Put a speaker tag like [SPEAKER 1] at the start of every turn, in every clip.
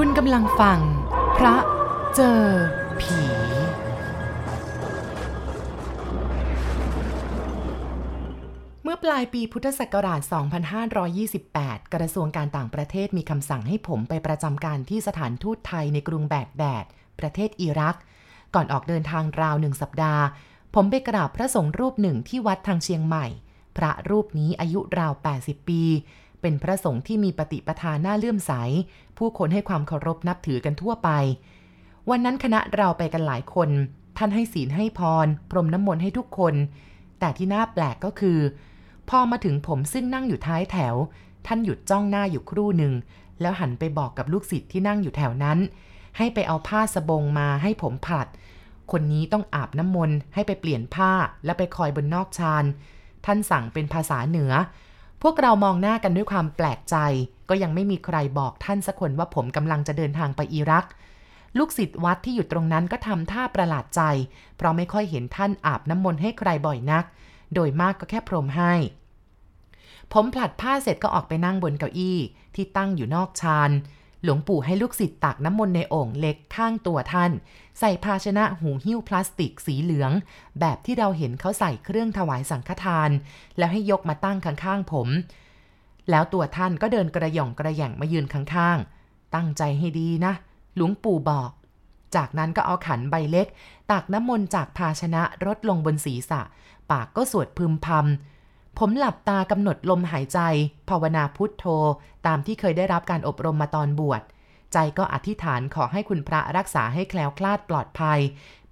[SPEAKER 1] คุณกำลังฟัง พระเจอผี เมื่อปลายปีพุทธศักราช 2528 กระทรวงการต่างประเทศมีคำสั่งให้ผมไปประจำการที่สถานทูตไทยในกรุงแบกแดด ประเทศอิรัก ก่อนออกเดินทางราวหนึ่งสัปดาห์ ผมไปกราบพระสงฆ์รูปหนึ่งที่วัดทางเชียงใหม่ พระรูปนี้อายุราว 80 ปี เป็นพระสงฆ์ที่มีปฏิปทาหน้าเลื่อมใส ผู้คนให้ความเคารพนับถือกันทั่วไป วันนั้นคณะเราไปกันหลายคน ท่านให้ศีลให้พร พรมน้ำมนต์ให้ทุกคน แต่ที่น่าแปลกก็คือ พอมาถึงผมซึ่งนั่งอยู่ท้ายแถว ท่านหยุดจ้องหน้าอยู่ครู่หนึ่ง แล้วหันไปบอกกับลูกศิษย์ที่นั่งอยู่แถวนั้น ให้ไปเอาผ้าสบงมาให้ผมผัด คนนี้ต้องอาบน้ำมนต์ให้ไปเปลี่ยนผ้าแล้วไปคอยบนนอกชานท่านสั่งเป็นภาษาเหนือ พวกเรามองหน้ากันด้วยความแปลกใจ ก็ยังไม่มีใครบอกท่านสักคนว่าผมกำลังจะเดินทางไปอิรัก ลูกศิษย์วัดที่อยู่ตรงนั้นก็ทำท่าประหลาดใจ เพราะไม่ค่อยเห็นท่านอาบน้ำมนต์ให้ใครบ่อยนัก โดยมากก็แค่พรมให้ ผมผลัดผ้าเสร็จก็ออกไปนั่งบนเก้าอี้ที่ตั้งอยู่นอกชาน หลวงปู่ให้ลูกศิษย์ตักน้ำมนต์ในโอ่งเล็กข้างตัวท่าน ใส่ภาชนะหูหิ้วพลาสติกสีเหลือง แบบที่เราเห็นเขาใส่เครื่องถวายสังฆทาน แล้วให้ยกมาตั้งข้างๆผม แล้วตัวท่านก็เดินกระหย่องกระแย่งมายืนข้างๆ ตั้งใจให้ดีนะ หลวงปู่บอก จากนั้นก็เอาขันใบเล็ก ตักน้ำมนต์จากภาชนะรดลงบนศีรษะ ปากก็สวดพึมพำ ผมหลับตากำหนดลมหายใจ ภาวนาพุทโธ ตามที่เคยได้รับการอบรมมาตอนบวช ใจก็อธิษฐานขอให้คุณพระรักษาให้แคล้วคลาดปลอดภัย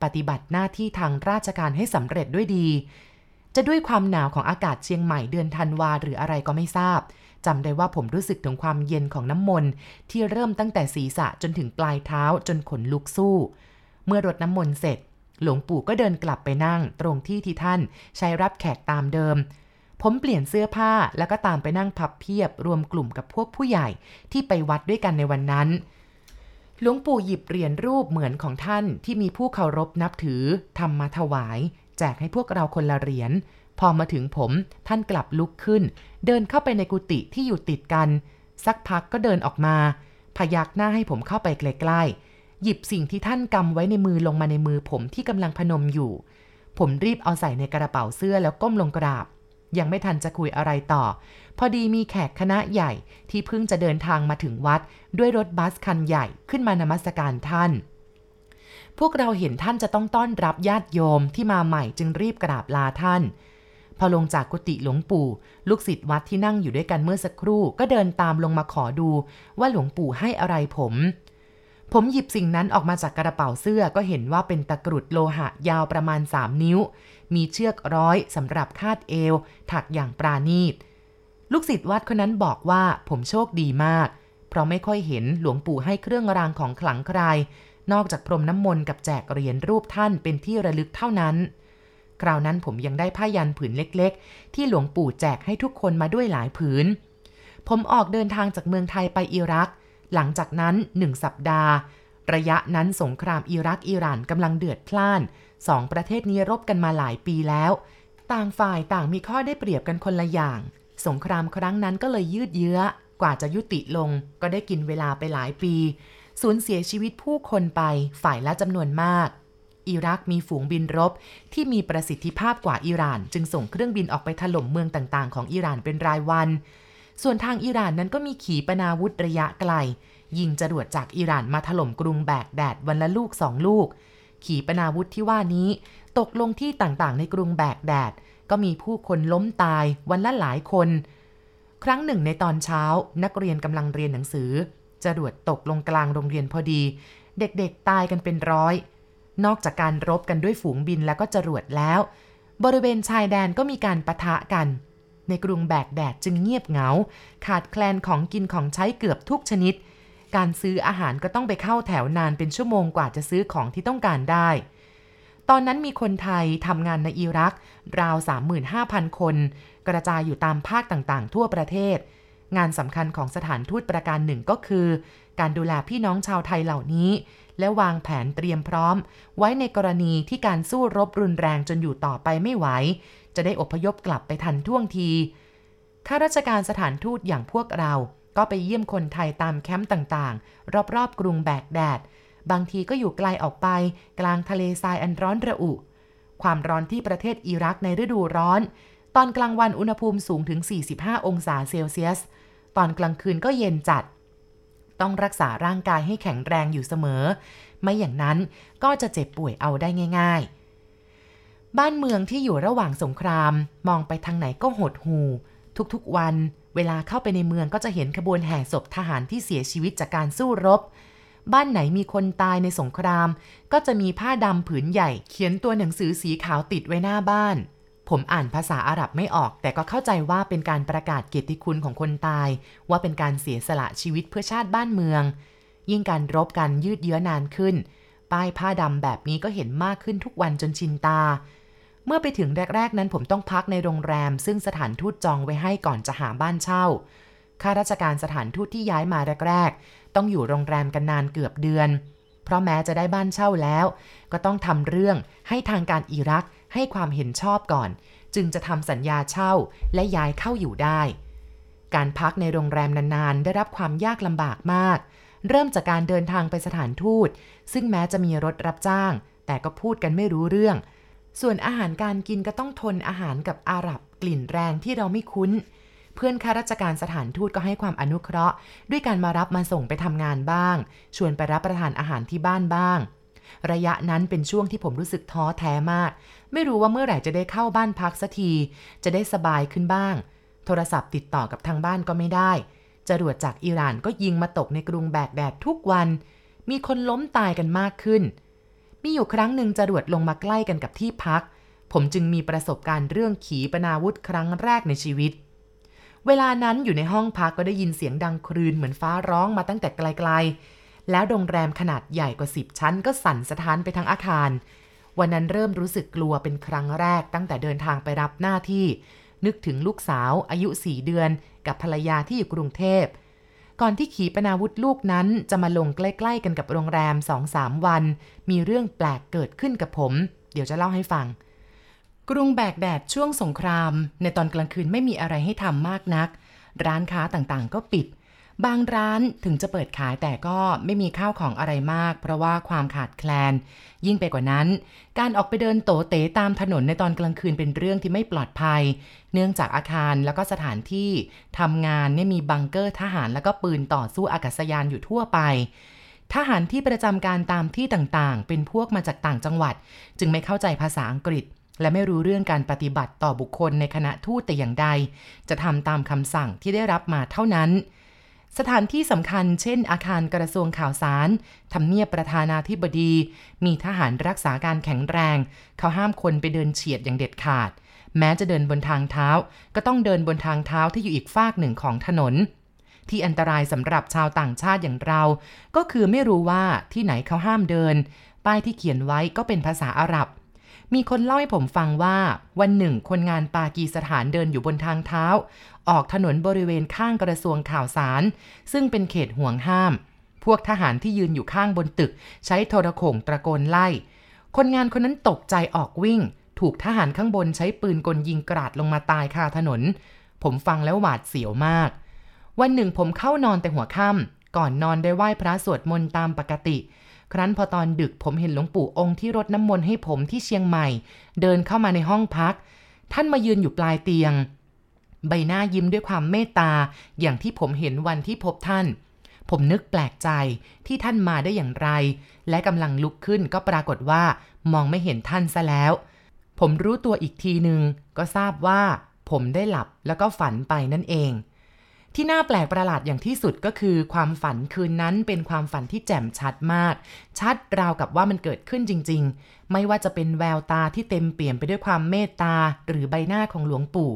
[SPEAKER 1] ปฏิบัติหน้าที่ทางราชการให้สำเร็จด้วยดี จะด้วยความหนาวของอากาศเชียงใหม่เดือนธันวาหรืออะไรก็ไม่ทราบจำได้ว่าผมรู้สึกถึงความเย็นของน้ำมนต์ที่เริ่มตั้งแต่ศีรษะจนถึงปลายเท้าจนขนลุกสู้ เมื่อรดน้ำมนต์เสร็จ หลวงปู่ก็เดินกลับไปนั่ง ตรงที่ที่ท่านใช้รับแขกตามเดิม ผมเปลี่ยนเสื้อผ้าแล้วก็ตามไปนั่งพับเพียบรวมกลุ่มกับพวกผู้ใหญ่ที่ไปวัดด้วยกันในวันนั้น หลวงปู่หยิบเหรียญรูปเหมือนของท่านที่มีผู้เคารพนับถือทำมาถวาย แจกให้พวกเราคนละเหรียญพอมาถึงผมท่านกลับลุกขึ้น เดินเข้าไปในกุฏิที่อยู่ติดกัน สักพักก็เดินออกมา พยักหน้าให้ผมเข้าไปใกล้ๆหยิบสิ่งที่ท่านกำไว้ในมือลงมาในมือผมที่กำลังพนมอยู่ ผมรีบเอาใส่ในกระเป๋าเสื้อแล้วก้มลงกราบ ยังไม่ทันจะคุยอะไรต่อ พอดีมีแขกคณะใหญ่ที่เพิ่งจะเดินทางมาถึงวัด ด้วยรถบัสคันใหญ่ขึ้นมานมัสการท่าน พวกเราเห็นท่านจะต้องต้อนรับญาติโยมที่มาใหม่จึงรีบกราบลาท่าน พอลงจากกุฏิหลวงปู่ ลูกศิษย์วัดที่นั่งอยู่ด้วยกันเมื่อสักครู่ ก็เดินตามลงมาขอดูว่าหลวงปู่ให้อะไรผมผมหยิบสิ่งนั้นออกมาจากกระเป๋าเสื้อก็เห็นว่าเป็นตะกรุดโลหะยาวประมาณ 3 นิ้ว มีเชือกร้อยสำหรับคาดเอว ถักอย่างปราณีต ลูกศิษย์วัดคนนั้นบอกว่าผมโชคดีมาก เพราะไม่ค่อยเห็นหลวงปู่ให้เครื่องรางของขลังใคร นอกจากพรมน้ำมนต์กับแจกเหรียญรูปท่านเป็นที่ระลึกเท่านั้น คราวนั้นผมยังได้ผ้ายันผืนเล็กๆ ที่หลวงปู่แจกให้ทุกคนมาด้วยหลายผืน ผมออกเดินทางจากเมืองไทยไปอิรัก หลังจากนั้นหนึ่งสัปดาห์ ระยะนั้นสงครามอิรักอิหร่านกำลังเดือดพล่านสองประเทศนี้รบกันมาหลายปีแล้ว ต่างฝ่ายต่างมีข้อได้เปรียบกันคนละอย่าง สงครามครั้งนั้นก็เลยยืดเยื้อ กว่าจะยุติลง ก็ได้กินเวลาไปหลายปี สูญเสียชีวิตผู้คนไปฝ่ายละจำนวนมาก อิรักมีฝูงบินรบ ที่มีประสิทธิภาพกว่าอิหร่าน จึงส่งเครื่องบินออกไปถล่มเมืองต่าง ๆ ของอิหร่านเป็นรายวัน ส่วนทางอิหร่านนั้นก็มีขีปนาวุธระยะไกล ยิงจรวดจากอิหร่านมาถล่มกรุงแบกแดดวันละลูกสองลูก ขีปนาวุธที่ว่านี้ ตกลงที่ต่างๆ ในกรุงแบกแดด ก็มีผู้คนล้มตายวันละหลายคน ครั้งหนึ่งในตอนเช้า นักเรียนกำลังเรียนหนังสือ จรวดตกลงกลางโรงเรียนพอดี เด็กๆตายกันเป็นร้อย นอกจากการรบกันด้วยฝูงบินแล้วก็จรวดแล้ว บริเวณชายแดนก็มีการประทะกันในกรุงแบกแดดจึงเงียบเหงา ขาดแคลนของกินของใช้เกือบทุกชนิด การซื้ออาหารก็ต้องไปเข้าแถวนานเป็นชั่วโมงกว่าจะซื้อของที่ต้องการได้ ตอนนั้นมีคนไทยทำงานในอิรัก ราว 35,000 คน กระจายอยู่ตามภาคต่างๆ ทั่วประเทศ งานสำคัญของสถานทูตประการหนึ่งก็คือ การดูแลพี่น้องชาวไทยเหล่านี้ และวางแผนเตรียมพร้อม ไว้ในกรณีที่การสู้รบรุนแรงจนอยู่ต่อไปไม่ไหว จะได้อพยพกลับไปทันท่วงทีข้าราชการสถานทูตอย่างพวกเรา ก็ไปเยี่ยมคนไทยตามแคมป์ต่างๆ รอบๆ กรุงแบกแดด บางทีก็อยู่ไกลออกไป กลางทะเลทรายอันร้อนระอุ ความร้อนที่ประเทศอิรักในฤดูร้อน ตอนกลางวันอุณหภูมิสูงถึง 45 องศาเซลเซียส ตอนกลางคืนก็เย็นจัด ต้องรักษาร่างกายให้แข็งแรงอยู่เสมอ ไม่อย่างนั้นก็จะเจ็บป่วยเอาได้ง่าย ๆ บ้านเมืองที่อยู่ระหว่างสงคราม มองไปทางไหนก็หดหู ทุกๆวัน เวลาเข้าไปในเมืองก็จะเห็นขบวนแห่ศพทหารที่เสียชีวิตจากการสู้รบ บ้านไหนมีคนตายในสงคราม ก็จะมีผ้าดำผืนใหญ่เขียนตัวหนังสือสีขาวติดไว้หน้าบ้าน ผมอ่านภาษาอาหรับไม่ออก แต่ก็เข้าใจว่าเป็นการประกาศเกียรติคุณของคนตาย ว่าเป็นการเสียสละชีวิตเพื่อชาติบ้านเมือง ยิ่งการรบกันยืดเยื้อนานขึ้น ป้ายผ้าดำแบบนี้ก็เห็นมากขึ้นทุกวันจนชินตา เมื่อไปถึงแรก ๆ นั้นผมต้องพักในโรงแรม ซึ่งสถานทูตจองไว้ให้ก่อนจะหาบ้านเช่าข้าราชการสถานทูตที่ย้ายมาแรก ๆ ต้องอยู่โรงแรมกันนานเกือบเดือน เพราะแม้จะได้บ้านเช่าแล้ว ก็ต้องทำเรื่องให้ทางการอิรักให้ความเห็นชอบก่อน จึงจะทำสัญญาเช่าและย้ายเข้าอยู่ได้ การพักในโรงแรมนานๆ ได้รับความยากลำบากมาก เริ่มจากการเดินทางไปสถานทูต ซึ่งแม้จะมีรถรับจ้าง แต่ก็พูดกันไม่รู้เรื่อง ส่วนอาหารการกินก็ต้องทนอาหารกับอาหรับกลิ่นแรงที่เราไม่คุ้น เพื่อนข้าราชการสถานทูตก็ให้ความอนุเคราะห์ ด้วยการมารับมาส่งไปทำงานบ้าง ชวนไปรับประทานอาหารที่บ้านบ้าง ระยะนั้นเป็นช่วงที่ผมรู้สึกท้อแท้มาก ไม่รู้ว่าเมื่อไหร่จะได้เข้าบ้านพักสักที จะได้สบายขึ้นบ้าง โทรศัพท์ติดต่อกับทางบ้านก็ไม่ได้จรวดจากอิหร่านก็ยิงมาตกในกรุงแบกแดดทุกวัน มีคนล้มตายกันมากขึ้น มีอยู่ครั้งหนึ่งจรวดลงมาใกล้กันกับที่พัก ผมจึงมีประสบการณ์เรื่องขีปนาวุธครั้งแรกในชีวิต เวลานั้นอยู่ในห้องพักก็ได้ยินเสียงดังครืนเหมือนฟ้าร้องมาตั้งแต่ไกลๆ แล้วโรงแรมขนาดใหญ่กว่าสิบชั้นก็สั่นสะท้านไปทั้งอาคาร วันนั้นเริ่มรู้สึกกลัวเป็นครั้งแรกตั้งแต่เดินทางไปรับหน้าที่ นึกถึงลูกสาวอายุสี่เดือน กับภรรยาที่อยู่กรุงเทพ ก่อนที่ขีปนาวุธลูกนั้นจะมาลงใกล้ ๆ กันกับโรงแรมสองสามวัน มีเรื่องแปลกเกิดขึ้นกับผม เดี๋ยวจะเล่าให้ฟัง กรุงแบกแดดช่วงสงคราม ในตอนกลางคืนไม่มีอะไรให้ทำมากนัก ร้านค้าต่างๆ ก็ปิด บางร้านถึงจะเปิดขายแต่ก็ไม่มีข้าวของอะไรมาก เพราะว่าความขาดแคลน ยิ่งไปกว่านั้น การออกไปเดินโตเตตามถนนในตอนกลางคืนเป็นเรื่องที่ไม่ปลอดภัย เนื่องจากอาคารแล้วก็สถานที่ทำงานเนี่ยมีบังเกอร์ทหารแล้วก็ปืนต่อสู้อากาศยานอยู่ทั่วไปทหารที่ประจำการตามที่ต่างๆ เป็นพวกมาจากต่างจังหวัด จึงไม่เข้าใจภาษาอังกฤษ และไม่รู้เรื่องการปฏิบัติต่อบุคคลในคณะทูตแต่อย่างใด จะทำตามคำสั่งที่ได้รับมาเท่านั้น สถานที่สำคัญเช่น อาคารกระทรวงข่าวสารทำเนียบประธานาธิบดี มีทหารรักษาการแข็งแรง เขาห้ามคนไปเดินเฉียดอย่างเด็ดขาด แม้จะเดินบนทางเท้า ก็ต้องเดินบนทางเท้าที่อยู่อีกฝากหนึ่งของถนน ที่อันตรายสำหรับชาวต่างชาติอย่างเรา ก็คือไม่รู้ว่าที่ไหนเขาห้ามเดิน ป้ายที่เขียนไว้ก็เป็นภาษาอาหรับมีคนเล่าให้ผมฟังว่า วันหนึ่งคนงานปากีสถานเดินอยู่บนทางเท้า ออกถนนบริเวณข้างกระทรวงข่าวสาร ซึ่งเป็นเขตห่วงห้าม พวกทหารที่ยืนอยู่ข้างบนตึก ใช้โทรโข่งตะโกนไล่ คนงานคนนั้นตกใจออกวิ่ง ถูกทหารข้างบนใช้ปืนกลยิงกราดลงมาตายคาถนน ผมฟังแล้วหวาดเสียวมาก วันหนึ่งผมเข้านอนแต่หัวค่ำก่อนนอนได้ไหว้พระสวดมนต์ตามปกติครั้นพอตอนดึกผมเห็นหลวงปู่องค์ที่รดน้ำมนต์ให้ผมที่เชียงใหม่ เดินเข้ามาในห้องพัก ท่านมายืนอยู่ปลายเตียง ใบหน้ายิ้มด้วยความเมตตา อย่างที่ผมเห็นวันที่พบท่าน ผมนึกแปลกใจที่ท่านมาได้อย่างไร และกำลังลุกขึ้นก็ปรากฏว่ามองไม่เห็นท่านซะแล้ว ผมรู้ตัวอีกทีหนึ่งก็ทราบว่า ผมได้หลับแล้วก็ฝันไปนั่นเอง ที่น่าแปลกประหลาดอย่างที่สุดก็คือ ความฝันคืนนั้นเป็นความฝันที่แจ่มชัดมาก ชัดราวกับว่ามันเกิดขึ้นจริง ๆ ไม่ว่าจะเป็นแววตาที่เต็มเปี่ยมไปด้วยความเมตตาหรือใบหน้าของหลวงปู่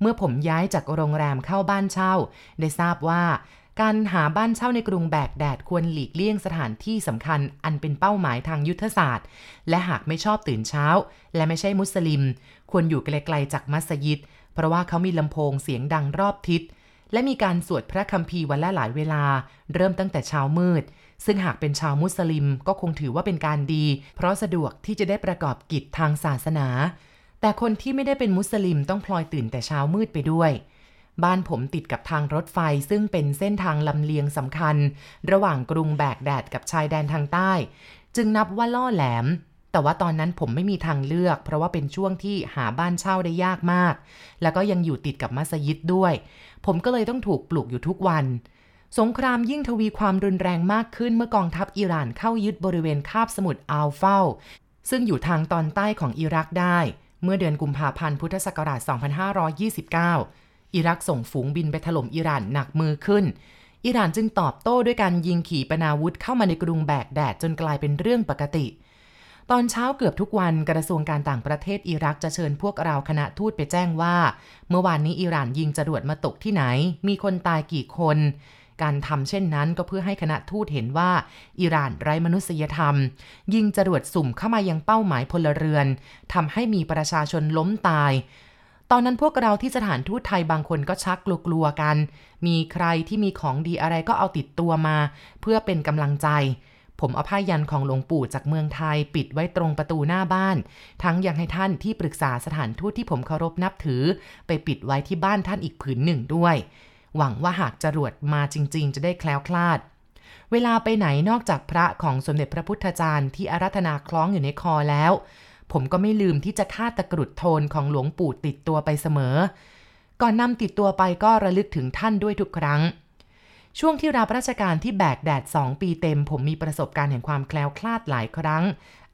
[SPEAKER 1] เมื่อผมย้ายจากโรงแรมเข้าบ้านเช่า ได้ทราบว่า การหาบ้านเช่าในกรุงแบกแดดควรหลีกเลี่ยงสถานที่สำคัญอันเป็นเป้าหมายทางยุทธศาสตร์ และหากไม่ชอบตื่นเช้า และไม่ใช่มุสลิม ควรอยู่ไกลๆจากมัสยิด เพราะว่าเขามีลำโพงเสียงดังรอบทิศและมีการสวดพระคัมภีร์วันละหลายเวลา เริ่มตั้งแต่เช้ามืด ซึ่งหากเป็นชาวมุสลิมก็คงถือว่าเป็นการดี เพราะสะดวกที่จะได้ประกอบกิจทางศาสนา แต่คนที่ไม่ได้เป็นมุสลิมต้องพลอยตื่นแต่เช้ามืดไปด้วย บ้านผมติดกับทางรถไฟซึ่งเป็นเส้นทางลำเลียงสำคัญ ระหว่างกรุงแบกแดดกับชายแดนทางใต้ จึงนับว่าล่อแหลม แต่ว่าตอนนั้นผมไม่มีทางเลือก เพราะว่าเป็นช่วงที่หาบ้านเช่าได้ยากมาก แล้วก็ยังอยู่ติดกับมัสยิดด้วย ผมก็เลยต้องถูกปลุกอยู่ทุกวันสงครามยิ่งทวีความรุนแรงมากขึ้นเมื่อกองทัพอิหร่านเข้ายึดบริเวณคาบสมุทรอัลเฟาซึ่งอยู่ทางตอนใต้ของอิรักได้ เมื่อเดือนกุมภาพันธ์พุทธศักราช 2529 อิรักส่งฝูงบินไปถล่มอิหร่านหนักมือขึ้น อิหร่านจึงตอบโต้ด้วยการยิงขีปนาวุธเข้ามาในกรุงแบกแดดจนกลายเป็นเรื่องปกติ ตอนเช้าเกือบทุกวันกระทรวงการต่างประเทศอิรักจะเชิญพวกเราคณะทูตไปแจ้งว่า เมื่อวานนี้อิหร่านยิงจรวดมาตกที่ไหน มีคนตายกี่คน การทำเช่นนั้นก็เพื่อให้คณะทูตเห็นว่า อิหร่านไร้มนุษยธรรม ยิงจรวดสุ่มเข้ามายังเป้าหมายพลเรือนทำให้มีประชาชนล้มตาย ตอนนั้นพวกเราที่สถานทูตไทยบางคนก็ชักกลัวๆกัน มีใครที่มีของดีอะไรก็เอาติดตัวมา เพื่อเป็นกำลังใจผมเอาผ้ายันของหลวงปู่จากเมืองไทยปิดไว้ตรงประตูหน้าบ้าน ทั้งยังให้ท่านที่ปรึกษาสถานทูตที่ผมเคารพนับถือ ไปปิดไว้ที่บ้านท่านอีกผืนหนึ่งด้วย หวังว่าหากจรวดมาจริง ๆ จะได้แคล้วคลาด เวลาไปไหนนอกจากพระของสมเด็จพระพุทธจารย์ที่อารัธนาคล้องอยู่ในคอแล้ว ผมก็ไม่ลืมที่จะคาดตะกรุดโทนของหลวงปู่ติดตัวไปเสมอ ก่อนนำติดตัวไปก็ระลึกถึงท่านด้วยทุกครั้ง ช่วงที่รับราชการที่แบกแดดสองปีเต็ม ผมมีประสบการณ์แห่งความแคล้วคลาดหลายครั้ง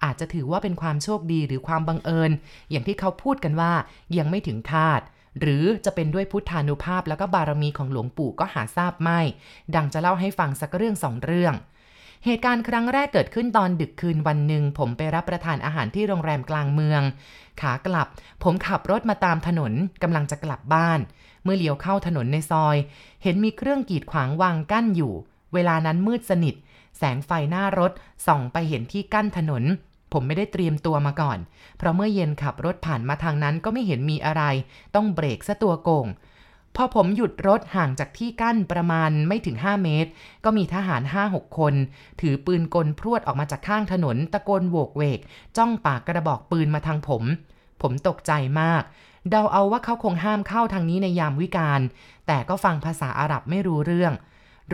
[SPEAKER 1] อาจจะถือว่าเป็นความโชคดีหรือความบังเอิญ อย่างที่เขาพูดกันว่ายังไม่ถึงคาด หรือจะเป็นด้วยพุทธานุภาพแล้วก็บารมีของหลวงปู่ก็หาทราบไม่ ดังจะเล่าให้ฟังสักเรื่องสองเรื่อง เหตุการณ์ครั้งแรกเกิดขึ้นตอนดึกคืนวันหนึ่ง ผมไปรับประทานอาหารที่โรงแรมกลางเมือง ขากลับ ผมขับรถมาตามถนนกำลังจะกลับบ้าน เมื่อเลี้ยวเข้าถนนในซอย เห็นมีเครื่องกีดขวางวางกั้นอยู่ เวลานั้นมืดสนิท แสงไฟหน้ารถส่องไปเห็นที่กั้นถนน ผมไม่ได้เตรียมตัวมาก่อน เพราะเมื่อเย็นขับรถผ่านมาทางนั้นก็ไม่เห็นมีอะไร ต้องเบรกซะตัวโกงพอผมหยุดรถห่างจากที่กั้นประมาณไม่ถึง 5 เมตร ก็มีทหาร 5-6 คน ถือปืนกลพรวดออกมาจากข้างถนน ตะโกนโวกเวก จ้องปากกระบอกปืนมาทางผม ผมตกใจมาก เดาเอาว่าเขาคงห้ามเข้าทางนี้ในยามวิกาลแต่ก็ฟังภาษาอาหรับไม่รู้เรื่อง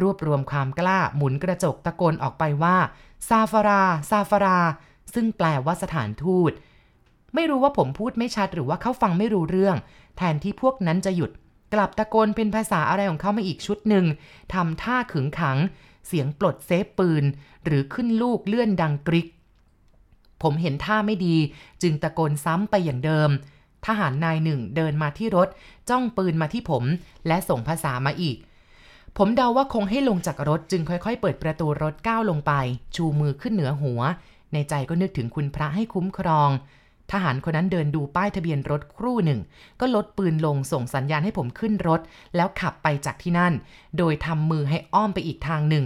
[SPEAKER 1] รวบรวมความกล้าหมุนกระจกตะโกนออกไปว่า ซาฟารา ซาฟารา ซึ่งแปลว่าสถานทูต ไม่รู้ว่าผมพูดไม่ชัดหรือว่าเขาฟังไม่รู้เรื่อง แทนที่พวกนั้นจะหยุด กลับตะโกนเป็นภาษาอะไรของเขามาอีกชุดหนึ่งทำท่าขึงขัง เสียงปลดเซฟปืน หรือขึ้นลูกเลื่อนดังกริก ผมเห็นท่าไม่ดี จึงตะโกนซ้ำไปอย่างเดิม ทหารนายหนึ่งเดินมาที่รถ จ้องปืนมาที่ผม และส่งภาษามาอีกผมเดาว่าคงให้ลงจากรถจึงค่อยๆ เปิดประตูรถก้าวลงไป ชูมือขึ้นเหนือหัว ในใจก็นึกถึงคุณพระให้คุ้มครอง ทหารคนนั้นเดินดูป้ายทะเบียนรถครู่หนึ่ง ก็ลดปืนลงส่งสัญญาณให้ผมขึ้นรถ แล้วขับไปจากที่นั่น โดยทำมือให้อ้อมไปอีกทางหนึ่ง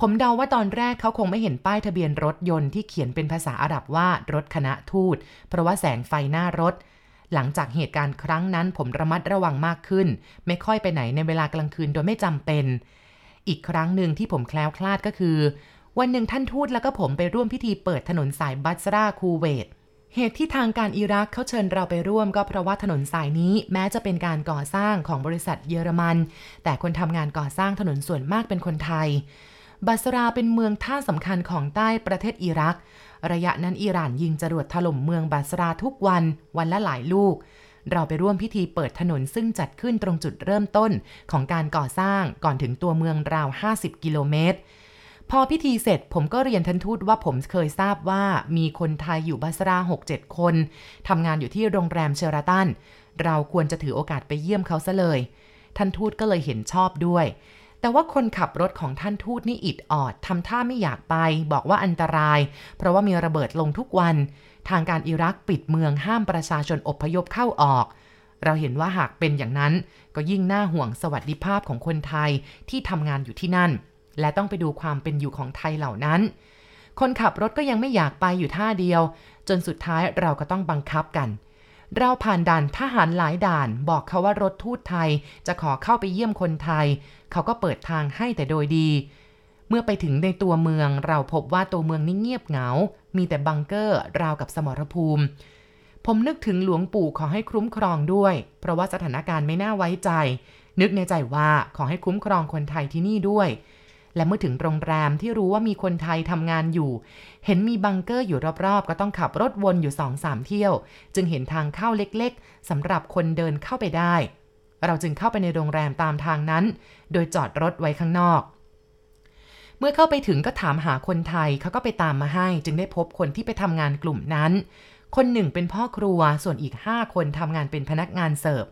[SPEAKER 1] ผมเดาว่าตอนแรกเขาคงไม่เห็นป้ายทะเบียนรถยนต์ที่เขียนเป็นภาษาอาหรับว่ารถคณะทูต เพราะว่าแสงไฟหน้ารถหลังจากเหตุการณ์ครั้งนั้นผมระมัดระวังมากขึ้น ไม่ค่อยไปไหนในเวลากลางคืนโดยไม่จำเป็น อีกครั้งหนึ่งที่ผมแคล้วคลาดก็คือ วันหนึ่งท่านทูตแล้วก็ผมไปร่วมพิธีเปิดถนนสายบัสราคูเวต เหตุที่ทางการอิรักเขาเชิญเราไปร่วมก็เพราะว่าถนนสายนี้แม้จะเป็นการก่อสร้างของบริษัทเยอรมัน แต่คนทำงานก่อสร้างถนนส่วนมากเป็นคนไทย บัสราเป็นเมืองท่าสำคัญของใต้ประเทศอิรัก ระยะนั้นอิหร่านยิงจรวดถล่มเมืองบัสราทุกวัน วันละหลายลูกเราไปร่วมพิธีเปิดถนนซึ่งจัดขึ้นตรงจุดเริ่มต้นของการก่อสร้างก่อนถึงตัวเมืองราว 50 กิโลเมตร พอพิธีเสร็จผมก็เรียนทันทูตว่าผมเคยทราบว่ามีคนไทยอยู่บาสราหกเจ็ดคนทำงานอยู่ที่โรงแรมเชอราตัน เราควรจะถือโอกาสไปเยี่ยมเขาซะเลย ท่านทูตก็เลยเห็นชอบด้วย แต่ว่าคนขับรถของท่านทูตนี่อิดออดทำท่าไม่อยากไป บอกว่าอันตราย เพราะว่ามีระเบิดลงทุกวัน ทางการอิรักปิดเมืองห้ามประชาชนอพยพเข้าออกเราเห็นว่าหากเป็นอย่างนั้น ก็ยิ่งน่าห่วงสวัสดิภาพของคนไทยที่ทำงานอยู่ที่นั่น และต้องไปดูความเป็นอยู่ของไทยเหล่านั้น คนขับรถก็ยังไม่อยากไปอยู่ท่าเดียว จนสุดท้ายเราก็ต้องบังคับกัน เราผ่านด่านทหารหลายด่าน บอกเขาว่ารถทูตไทยจะขอเข้าไปเยี่ยมคนไทย เขาก็เปิดทางให้แต่โดยดี เมื่อไปถึงในตัวเมือง เราพบว่าตัวเมืองนี่เงียบเหงา มีแต่บังเกอร์ราวกับสมรภูมิผมนึกถึงหลวงปู่ขอให้คุ้มครองด้วย เพราะว่าสถานการณ์ไม่น่าไว้ใจ นึกในใจว่าขอให้คุ้มครองคนไทยที่นี่ด้วย และเมื่อถึงโรงแรมที่รู้ว่ามีคนไทยทำงานอยู่ เห็นมีบังเกอร์อยู่รอบๆ ก็ต้องขับรถวนอยู่สองสามเที่ยว จึงเห็นทางเข้าเล็กๆสำหรับคนเดินเข้าไปได้ เราจึงเข้าไปในโรงแรมตามทางนั้น โดยจอดรถไว้ข้างนอก เมื่อเข้าไปถึงก็ถามหาคนไทยเขาก็ไปตามมาให้ จึงได้พบคนที่ไปทำงานกลุ่มนั้น คนหนึ่งเป็นพ่อครัวส่วนอีกห้าคนทำงานเป็นพนักงานเสิร์ฟ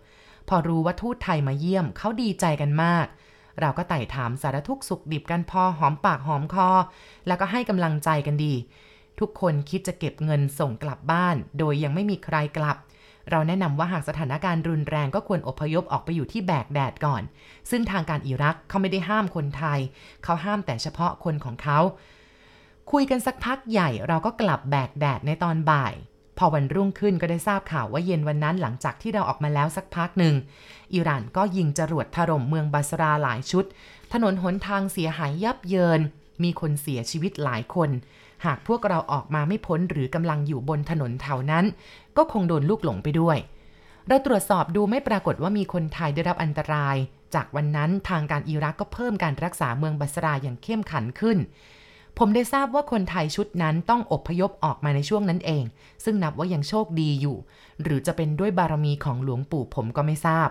[SPEAKER 1] พอรู้ว่าทูตไทยมาเยี่ยมเขาดีใจกันมาก เราก็ไต่ถามสารทุกสุขดิบกันพอหอมปากหอมคอ แล้วก็ให้กำลังใจกันดี ทุกคนคิดจะเก็บเงินส่งกลับบ้าน โดยยังไม่มีใครกลับ เราแนะนำว่าหากสถานการณ์รุนแรงก็ควรอพยพออกไปอยู่ที่แบกแดดก่อน ซึ่งทางการอิรักเขาไม่ได้ห้ามคนไทย เขาห้ามแต่เฉพาะคนของเขา คุยกันสักพักใหญ่เราก็กลับแบกแดดในตอนบ่าย พอวันรุ่งขึ้นก็ได้ทราบข่าวว่าเย็นวันนั้นหลังจากที่เราออกมาแล้วสักพักหนึ่ง อิหร่านก็ยิงจรวดถล่มเมืองบาสราหลายชุด ถนนหนทางเสียหายยับเยิน มีคนเสียชีวิตหลายคน หากพวกเราออกมาไม่พ้นหรือกำลังอยู่บนถนนแถวนั้น ก็คงโดนลูกหลงไปด้วย เราตรวจสอบดูไม่ปรากฏว่ามีคนไทยได้รับอันตราย จากวันนั้นทางการอิรักก็เพิ่มการรักษาเมืองบาสราอย่างเข้มขันขึ้น ผมได้ทราบว่าคนไทยชุดนั้นต้องอบพยพออกมาในช่วงนั้นเอง ซึ่งนับว่ายังโชคดีอยู่ หรือจะเป็นด้วยบารมีของหลวงปู่ผมก็ไม่ทราบ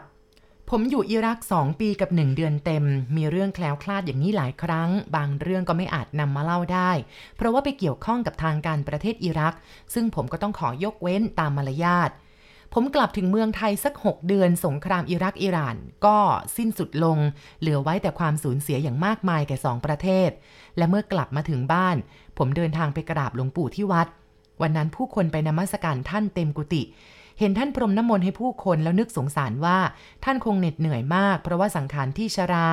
[SPEAKER 1] ผมอยู่อิรักสองปีกับหนึ่งเดือนเต็ม มีเรื่องแคล้วคลาดอย่างนี้หลายครั้ง บางเรื่องก็ไม่อาจนำมาเล่าได้ เพราะว่าไปเกี่ยวข้องกับทางการประเทศอิรัก ซึ่งผมก็ต้องขอยกเว้นตามมารยาท ผมกลับถึงเมืองไทยสัก 6 เดือนสงครามอิรักอิหร่าน ก็สิ้นสุดลง เหลือไว้แต่ความสูญเสียอย่างมากมายแก่สองประเทศ และเมื่อกลับมาถึงบ้าน ผมเดินทางไปกราบหลวงปู่ที่วัด วันนั้นผู้คนไปนมัสการท่านเต็มกุฏิเห็นท่านพรมน้ำมนต์ให้ผู้คนแล้วนึกสงสารว่าท่านคงเหน็ดเหนื่อยมาก เพราะว่าสังขารที่ชรา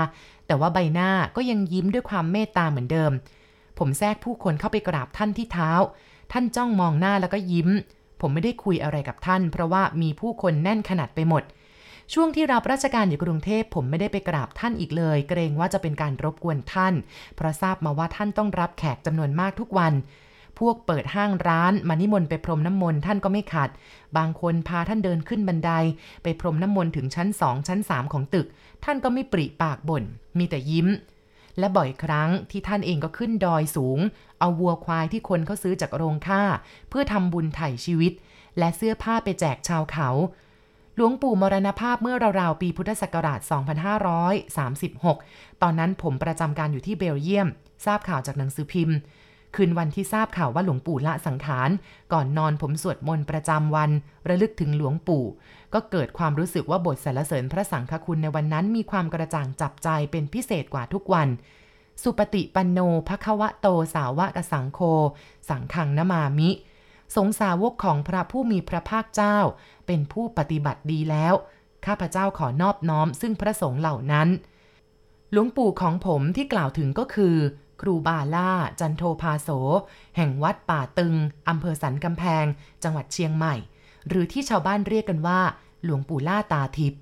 [SPEAKER 1] แต่ว่าใบหน้าก็ยังยิ้มด้วยความเมตตาเหมือนเดิม ผมแทรกผู้คนเข้าไปกราบท่านที่เท้า ท่านจ้องมองหน้าแล้วก็ยิ้ม ผมไม่ได้คุยอะไรกับท่าน เพราะว่ามีผู้คนแน่นขนาดไปหมด ช่วงที่รับราชการอยู่กรุงเทพผมไม่ได้ไปกราบท่านอีกเลย เกรงว่าจะเป็นการรบกวนท่าน เพราะทราบมาว่าท่านต้องรับแขกจำนวนมากทุกวันพวกเปิดห้างร้านมานิมนต์ไปพรมน้ำมนต์ท่านก็ไม่ขัด บางคนพาท่านเดินขึ้นบันได ไปพรมน้ำมนต์ถึงชั้นสองชั้นสามของตึก ท่านก็ไม่ปริปากบน่น มีแต่ยิ้ม และบ่อยครั้งที่ท่านเองก็ขึ้นดอยสูง เอาวัวควายที่คนเขาซื้อจากโรงฆ่า เพื่อทำบุญไถ่ชีวิต และเสื้อผ้าไปแจกชาวเขา หลวงปู่มรณภาพเมื่อราวๆปีพุทธศักราช 2536 ตอนนั้นผมประจำการอยู่ที่เบลเยียม ทราบข่าวจากหนังสือพิมพ์ คืนวันที่ทราบข่าวว่าหลวงปู่ละสังขาร ก่อนนอนผมสวดมนต์ประจำวัน ระลึกถึงหลวงปู่ ก็เกิดความรู้สึกว่าบทสรรเสริญพระสังฆคุณในวันนั้นมีความกระจ่างจับใจเป็นพิเศษกว่าทุกวัน สุปฏิปันโนภควะโตสาวะกสังโค สังขังนมามิ สงสาวกของพระผู้มีพระภาคเจ้า เป็นผู้ปฏิบัติดีแล้ว ข้าพเจ้าขอนอบน้อมซึ่งพระสงฆ์เหล่านั้นหลวงปู่ของผมที่กล่าวถึงก็คือ ครูบาล่า จันโทพาโส แห่งวัดป่าตึง อำเภอสันกำแพง จังหวัดเชียงใหม่ หรือที่ชาวบ้านเรียกกันว่า หลวงปู่ล่าตาทิพย์